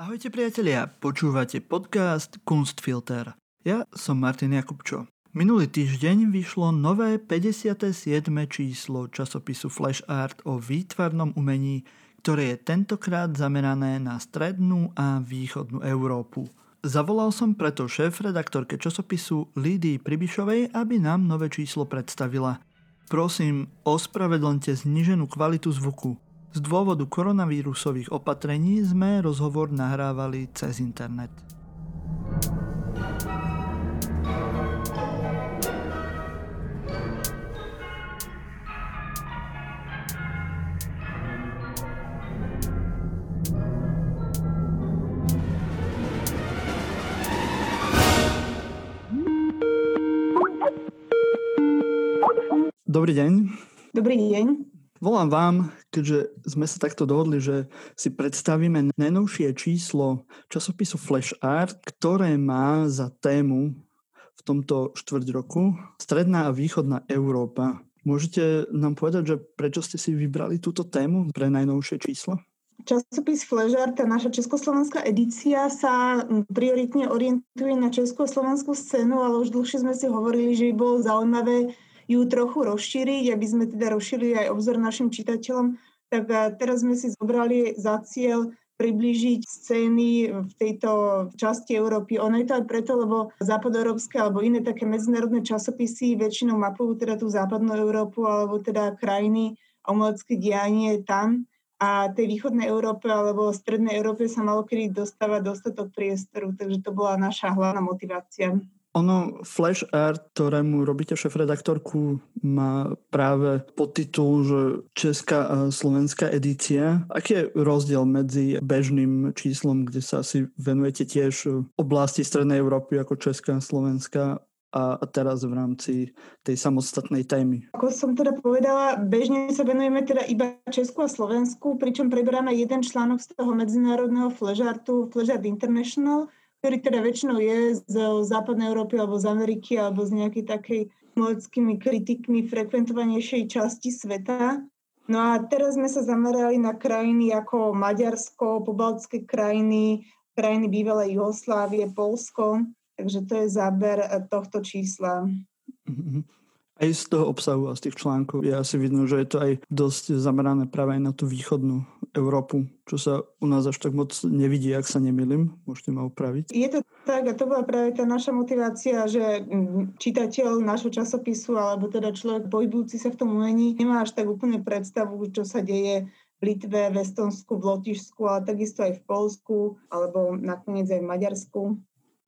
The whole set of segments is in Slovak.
Ahojte priatelia, počúvate podcast Kunstfilter. Ja som Martin Jakubčo. Minulý týždeň vyšlo nové 57. číslo časopisu Flash Art o výtvarnom umení, ktoré je tentokrát zamerané na strednú a východnú Európu. Zavolal som preto šéf-redaktorke časopisu Lídii Pribišovej, aby nám nové číslo predstavila. Prosím, ospravedlňte zniženú kvalitu zvuku. Z dôvodu koronavírusových opatrení sme rozhovor nahrávali cez internet. Dobrý deň. Dobrý deň. Volám vám, keďže sme sa takto dohodli, že si predstavíme najnovšie číslo časopisu Flash Art, ktoré má za tému v tomto štvrť roku Stredná a východná Európa. Môžete nám povedať, že prečo ste si vybrali túto tému pre najnovšie číslo? Časopis Art, tá naša československá edícia sa prioritne orientuje na československú scénu, ale už dlhšie sme si hovorili, že by bolo zaujímavé ju trochu rozšíriť, aby sme teda rozšírili aj obzor našim čitateľom, tak eh, teraz sme si zobrali za cieľ priblížiť scény v tejto časti Európy. Ono je to aj preto, lebo západoeurópske alebo iné také medzinárodné časopisy väčšinou mapujú teda tú západnú Európu alebo teda krajiny a umelecké dianie tam a tej východnej Európe alebo strednej Európe sa malo kedy dostávať dostatok priestoru, takže to bola naša hlavná motivácia. Ono, Flash Art, ktorému robíte šéf-redaktorku, má práve podtitul, že Česká a slovenská edícia. Aký je rozdiel medzi bežným číslom, kde sa asi venujete tiež oblasti Strednej Európy ako Česká a Slovenská a teraz v rámci tej samostatnej témy? Ako som teda povedala, bežne sa venujeme teda iba Česku a Slovensku, pričom preberáme jeden článok z toho medzinárodného flashartu, Flashart International, ktorý teda väčšinou je z západnej Európy alebo z Ameriky alebo z nejakej takej umeleckými kritikmi frekventovanejšej časti sveta. No a teraz sme sa zamerali na krajiny ako Maďarsko, pobaltské krajiny, krajiny bývalej Jugoslávie, Polsko. Takže to je záber tohto čísla. Mm-hmm aj z toho obsahu a z tých článkov je asi vidno, že je to aj dosť zamerané práve aj na tú východnú Európu, čo sa u nás až tak moc nevidí, ak sa nemýlim. Môžete ma opraviť. Je to tak a to bola práve tá naša motivácia, že čitateľ nášho časopisu alebo teda človek pohybujúci sa v tom umení nemá až tak úplne predstavu, čo sa deje v Litve, v Estonsku, v Lotyšsku, ale takisto aj v Polsku alebo nakoniec aj v Maďarsku.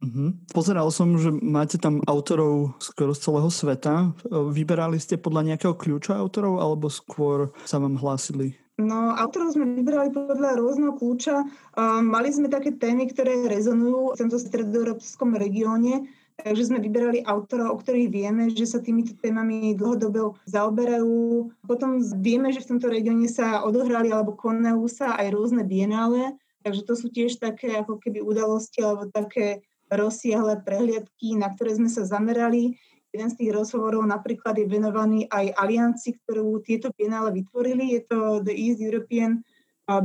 Uh-huh. Pozeral som, že máte tam autorov skoro z celého sveta. Vyberali ste podľa nejakého kľúča autorov alebo skôr sa vám hlásili? No, autorov sme vybrali podľa rôzneho kľúča. Um, mali sme také témy, ktoré rezonujú v tomto stredoeurópskom regióne, takže sme vyberali autorov, o ktorých vieme, že sa týmito témami dlhodobo zaoberajú. Potom vieme, že v tomto regióne sa odohrali alebo konajú sa aj rôzne bienále, takže to sú tiež také ako keby udalosti alebo také rozsiahle prehliadky, na ktoré sme sa zamerali. Jeden z tých rozhovorov napríklad je venovaný aj alianci, ktorú tieto bienále vytvorili. Je to The East European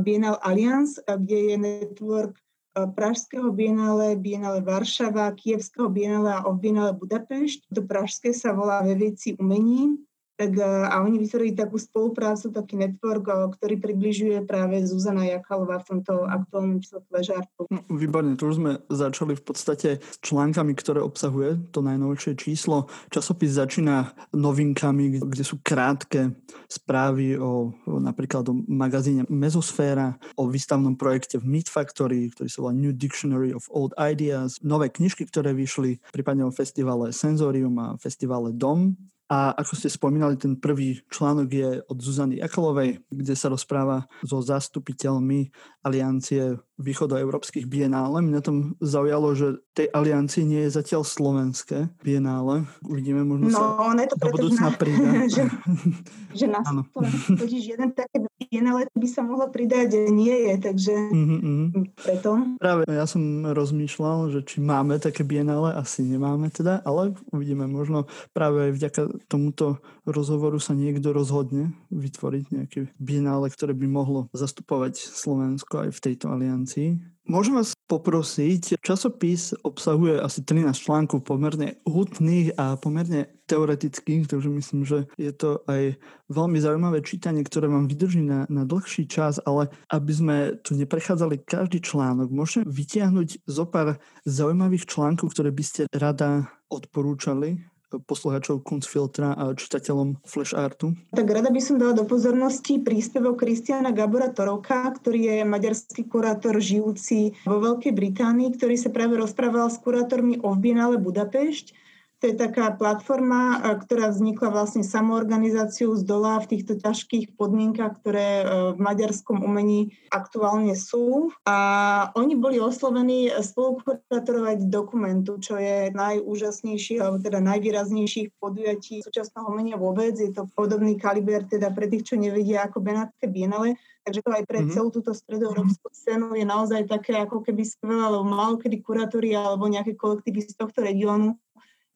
Bienal Alliance, kde je network Pražského bienále, bienále Varšava, Kievského bienále a bienále Budapešť. To pražské sa volá ve veci umení tak e, a oni vytvorili takú spoluprácu, taký network, e, ktorý približuje práve Zuzana Jakalová v tomto aktuálnom čísle Pležárku. No, výborne, tu už sme začali v podstate s článkami, ktoré obsahuje to najnovšie číslo. Časopis začína novinkami, kde sú krátke správy o, o napríklad o magazíne Mezosféra, o výstavnom projekte v Meat Factory, ktorý sa volá New Dictionary of Old Ideas, nové knižky, ktoré vyšli, prípadne o festivale Senzorium a festivale Dom, a ako ste spomínali, ten prvý článok je od Zuzany Jakalovej, kde sa rozpráva so zastupiteľmi aliancie východoeurópskych bienále. Mňa tam zaujalo, že tej aliancii nie je zatiaľ slovenské bienále. Uvidíme, možno no, sa on je to do budúcna príde. že, že na totiž jeden také bienále by sa mohlo pridať, nie je, takže mm-hmm. preto. Práve ja som rozmýšľal, že či máme také bienále, asi nemáme teda, ale uvidíme, možno práve vďaka tomuto rozhovoru sa niekto rozhodne vytvoriť nejaké bienále, ktoré by mohlo zastupovať Slovensko aj v tejto aliancii. Môžem vás poprosiť, časopis obsahuje asi 13 článkov pomerne hutných a pomerne teoretických, takže myslím, že je to aj veľmi zaujímavé čítanie, ktoré vám vydrží na, na dlhší čas, ale aby sme tu neprechádzali každý článok, môžete vytiahnuť zo pár zaujímavých článkov, ktoré by ste rada odporúčali poslucháčov Kunstfiltra a čitateľom Flash Artu? Tak rada by som dala do pozornosti príspevok Kristiana Gabora Toroka, ktorý je maďarský kurátor žijúci vo Veľkej Británii, ktorý sa práve rozprával s kurátormi o Biennale Budapešť to je taká platforma, e, ktorá vznikla vlastne samoorganizáciou z dola v týchto ťažkých podmienkach, ktoré e, v maďarskom umení aktuálne sú. A oni boli oslovení spolukuratorovať dokumentu, čo je najúžasnejší, alebo teda najvýraznejších podujatí súčasného umenia vôbec. Je to podobný kaliber teda pre tých, čo nevedia ako Benátke Bienale. Takže to aj pre mm-hmm. celú túto stredoeurópsku scénu je naozaj také ako keby skvelé, lebo malo kedy alebo nejaké kolektívy z tohto regiónu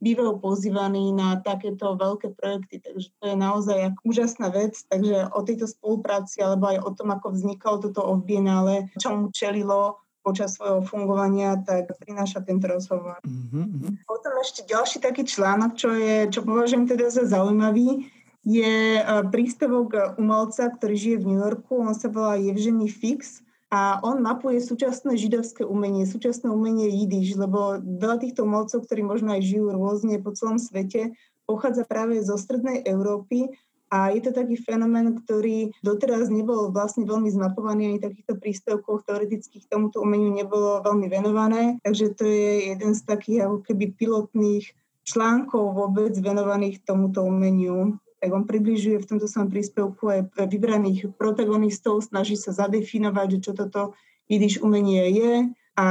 bývajú pozývaní na takéto veľké projekty, takže to je naozaj úžasná vec, takže o tejto spolupráci alebo aj o tom, ako vznikalo toto obienále, čo mu čelilo počas svojho fungovania, tak prináša tento rozhovor. Mm-hmm. Potom ešte ďalší taký článok, čo, je, čo považujem teda za zaujímavý, je e, príspevok umelca, ktorý žije v New Yorku, on sa volá Evženy Fix a on mapuje súčasné židovské umenie, súčasné umenie jidiš, lebo veľa týchto umelcov, ktorí možno aj žijú rôzne po celom svete, pochádza práve zo strednej Európy a je to taký fenomén, ktorý doteraz nebol vlastne veľmi zmapovaný, ani takýchto príspevkov teoretických tomuto umeniu nebolo veľmi venované. Takže to je jeden z takých ako keby pilotných článkov vôbec venovaných tomuto umeniu tak on približuje v tomto svojom príspevku aj vybraných protagonistov, snaží sa zadefinovať, že čo toto jidiš umenie je a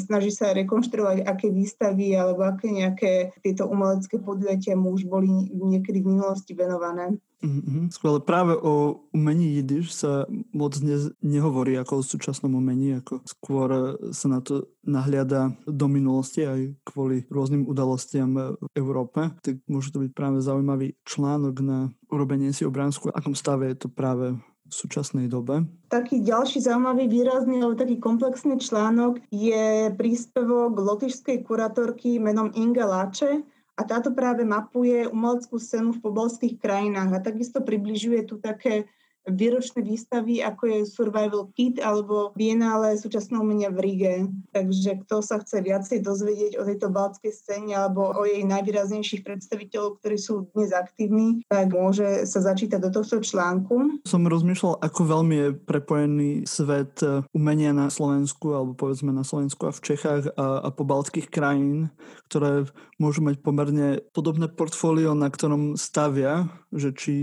snaží sa rekonštruovať, aké výstavy alebo aké nejaké tieto umelecké podujatia mu už boli niekedy v minulosti venované. Mm-hmm, skvelé. Práve o umení jidiš sa moc ne, nehovorí ako o súčasnom umení, ako skôr sa na to nahliada do minulosti aj kvôli rôznym udalostiam v Európe. Tak môže to byť práve zaujímavý článok na urobenie si obrázku, akom stave je to práve v súčasnej dobe. Taký ďalší zaujímavý, výrazný alebo taký komplexný článok je príspevok lotyšskej kuratorky menom Inga Láče, a táto práve mapuje umeleckú scénu v pobalských krajinách a takisto približuje tu také výročné výstavy, ako je Survival Kit alebo Biennále súčasného umenia v Rige. Takže kto sa chce viacej dozvedieť o tejto baltskej scéne alebo o jej najvýraznejších predstaviteľov, ktorí sú dnes aktívni, tak môže sa začítať do tohto článku. Som rozmýšľal, ako veľmi je prepojený svet e, umenia na Slovensku alebo povedzme na Slovensku a v Čechách a, a po baltských krajín, ktoré môžu mať pomerne podobné portfólio, na ktorom stavia, že či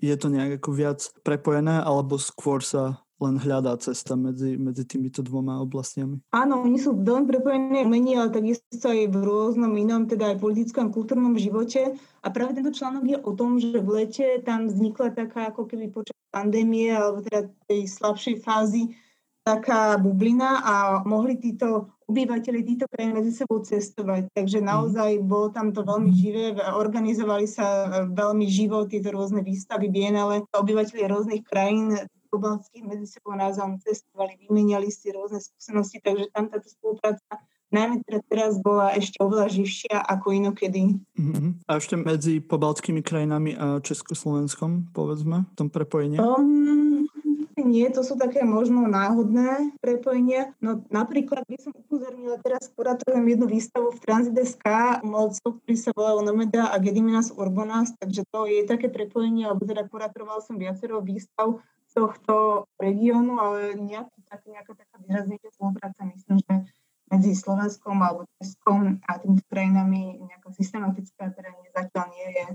je to nejak ako viac prepojené, alebo skôr sa len hľadá cesta medzi, medzi týmito dvoma oblastiami. Áno, oni sú veľmi prepojené umení, ale takisto aj v rôznom inom, teda aj politickom kultúrnom živote. A práve tento článok je o tom, že v lete tam vznikla taká ako keby počas pandémie, alebo teda tej slabšej fázy, taká bublina a mohli títo obyvateľi týchto krajín medzi sebou cestovať. Takže mhm. naozaj bolo tam to veľmi živé, organizovali sa e, veľmi živo tieto rôzne výstavy bienale. Obyvateľi rôznych krajín pobalských medzi sebou názvom cestovali, vymeniali si rôzne skúsenosti, takže tam táto spolupráca najmä teda teraz bola ešte oveľa živšia ako inokedy. Mm-hmm. A ešte medzi pobaltskými krajinami a Československom, povedzme, v tom prepojení? Um, nie, to sú také možno náhodné prepojenia. No napríklad by som upozornila teraz, kurátorujem jednu výstavu v Transit.sk umelcov, ktorí sa volajú Nomeda a Gediminas Urbanas, takže to je také prepojenie, alebo teda kurátoroval som viacero výstav z tohto regiónu, ale nejaká, tak, nejaká taká výraznejšia spolupráca, myslím, že medzi Slovenskom alebo Českom a týmito krajinami nejaká systematická teda zatiaľ nie je.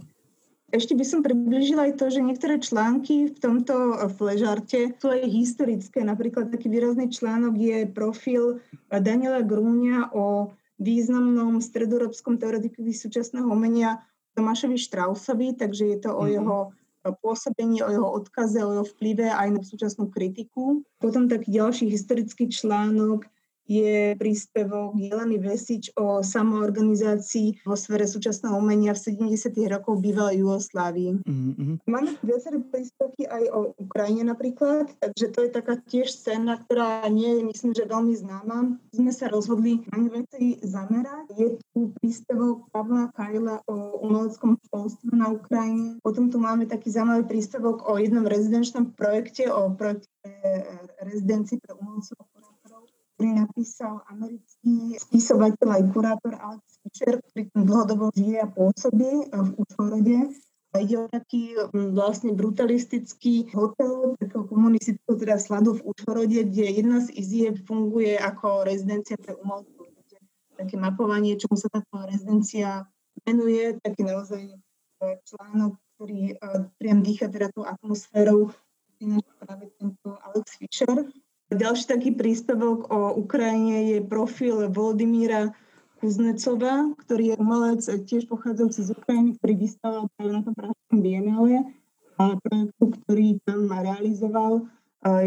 Ešte by som približila aj to, že niektoré články v tomto fležarte sú aj historické. Napríklad taký výrazný článok je profil Daniela Grúňa o významnom stredoeurópskom teoretikovi súčasného umenia Tomášovi Štrausovi, takže je to o mm-hmm. jeho pôsobení, o jeho odkaze, o jeho vplyve aj na súčasnú kritiku. Potom taký ďalší historický článok je príspevok Jeleny Vesič o samoorganizácii vo sfere súčasného umenia v 70. rokov bývalej Jugoslávii. Mm-hmm. Máme viaceré príspevky aj o Ukrajine napríklad, takže to je taká tiež scéna, ktorá nie je, myslím, že veľmi známa. Sme sa rozhodli na veci zamerať. Je tu príspevok Pavla Kajla o umeleckom školstve na Ukrajine. Potom tu máme taký zaujímavý príspevok o jednom rezidenčnom projekte, o projekte rezidencii pre umelcov napísal americký spisovateľ aj kurátor Alex Fisher, ktorý tam dlhodobo žije a pôsobí v Užhorode. A ide o taký vlastne brutalistický hotel, takého komunistického teda sladu v Užhorode, kde jedna z izieb funguje ako rezidencia pre umelcov. Také mapovanie, čomu sa táto rezidencia menuje, taký naozaj e, článok, ktorý uh, priam dýcha teda tú atmosférou, práve tento Alex Fisher. Ďalší taký príspevok o Ukrajine je profil Volodymíra Kuznecova, ktorý je umelec tiež pochádzajúci z Ukrajiny, ktorý vystával práve na tom Pražskom bienále a projektu, ktorý tam realizoval,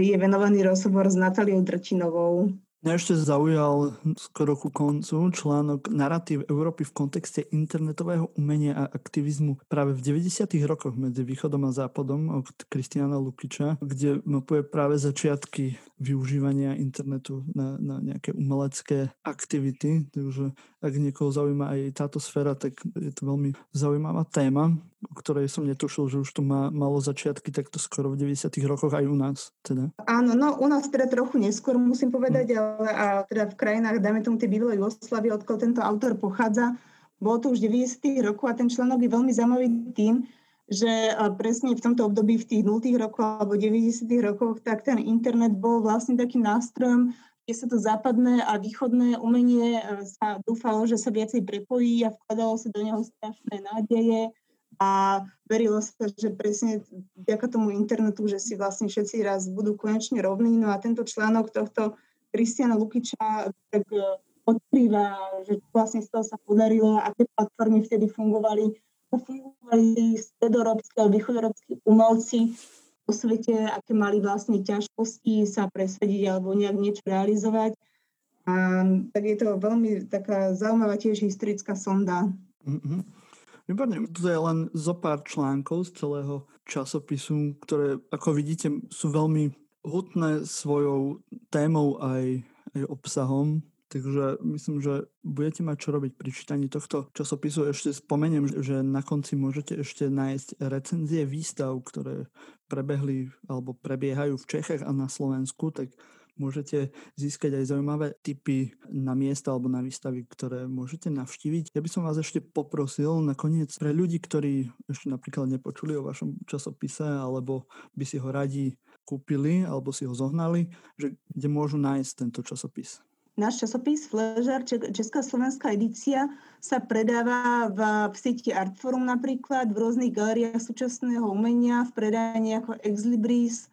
je venovaný rozhovor s Natáliou Drtinovou. Mňa ešte zaujal skoro ku koncu článok Narratív Európy v kontexte internetového umenia a aktivizmu práve v 90. rokoch medzi východom a západom od Kristiana Lukiča, kde mapuje práve začiatky využívania internetu na, na nejaké umelecké aktivity. Takže ak niekoho zaujíma aj táto sféra, tak je to veľmi zaujímavá téma, o ktorej som netušil, že už to má, malo začiatky takto skoro v 90. rokoch aj u nás. Teda. Áno, no u nás teda trochu neskôr musím povedať, mm. ale a teda v krajinách, dajme tomu tie bývalej Jugoslavy, odkiaľ tento autor pochádza, bolo to už 90. rokov a ten článok je veľmi zaujímavý tým, že presne v tomto období, v tých 0. rokoch alebo 90. rokoch, tak ten internet bol vlastne takým nástrojom kde sa to západné a východné umenie e, sa dúfalo, že sa viacej prepojí a vkladalo sa do neho strašné nádeje a verilo sa, že presne vďaka tomu internetu, že si vlastne všetci raz budú konečne rovní. No a tento článok tohto Kristiana Lukiča tak e, odkrýva, že vlastne z toho sa podarilo, aké platformy vtedy fungovali. Fungovali stredorobskí a východoeurópsky umelci, vo svete, aké mali vlastne ťažkosti sa presvediť alebo nejak niečo realizovať. A, tak je to veľmi taká zaujímavá tiež historická sonda. Mm-hmm. Výborne, to je len zo pár článkov z celého časopisu, ktoré, ako vidíte, sú veľmi hutné svojou témou aj, aj obsahom. Takže myslím, že budete mať čo robiť pri čítaní tohto časopisu. Ešte spomeniem, že na konci môžete ešte nájsť recenzie výstav, ktoré prebehli alebo prebiehajú v Čechách a na Slovensku, tak môžete získať aj zaujímavé tipy na miesta alebo na výstavy, ktoré môžete navštíviť. Ja by som vás ešte poprosil nakoniec pre ľudí, ktorí ešte napríklad nepočuli o vašom časopise alebo by si ho radi kúpili alebo si ho zohnali, že kde môžu nájsť tento časopis. Náš časopis Fležar, Česká slovenská edícia, sa predáva v, v sieti Artforum napríklad, v rôznych galeriách súčasného umenia, v predaní ako Exlibris.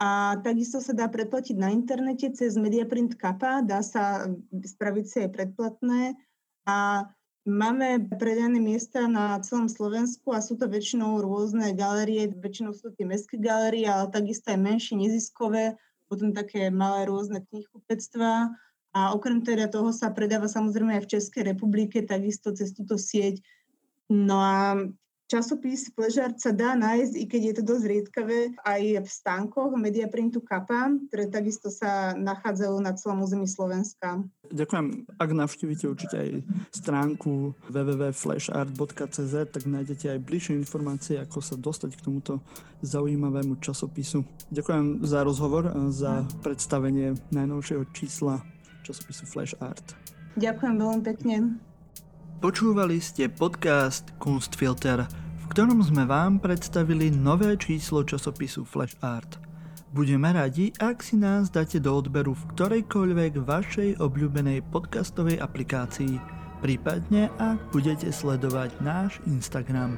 A takisto sa dá predplatiť na internete cez Mediaprint Kappa, dá sa spraviť si aj predplatné. A Máme predané miesta na celom Slovensku a sú to väčšinou rôzne galerie, väčšinou sú tie mestské galerie, ale takisto aj menšie, neziskové, potom také malé rôzne knihkupectvá a okrem teda toho sa predáva samozrejme aj v Českej republike, takisto cez túto sieť. No a časopis Fležart sa dá nájsť, i keď je to dosť riedkavé, aj v stánkoch Mediaprintu Kappa, ktoré takisto sa nachádzajú na celom území Slovenska. Ďakujem. Ak navštívite určite aj stránku www.flashart.cz, tak nájdete aj bližšie informácie, ako sa dostať k tomuto zaujímavému časopisu. Ďakujem za rozhovor, za predstavenie najnovšieho čísla časopisu Flash Art. Ďakujem veľmi pekne. Počúvali ste podcast Kunstfilter, v ktorom sme vám predstavili nové číslo časopisu Flash Art. Budeme radi, ak si nás dáte do odberu v ktorejkoľvek vašej obľúbenej podcastovej aplikácii, prípadne ak budete sledovať náš Instagram.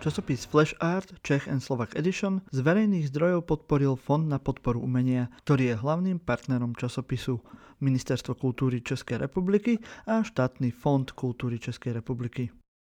Časopis Flash Art Czech and Slovak Edition z verejných zdrojov podporil Fond na podporu umenia, ktorý je hlavným partnerom časopisu Ministerstvo kultúry Českej republiky a štátny Fond kultúry Českej republiky.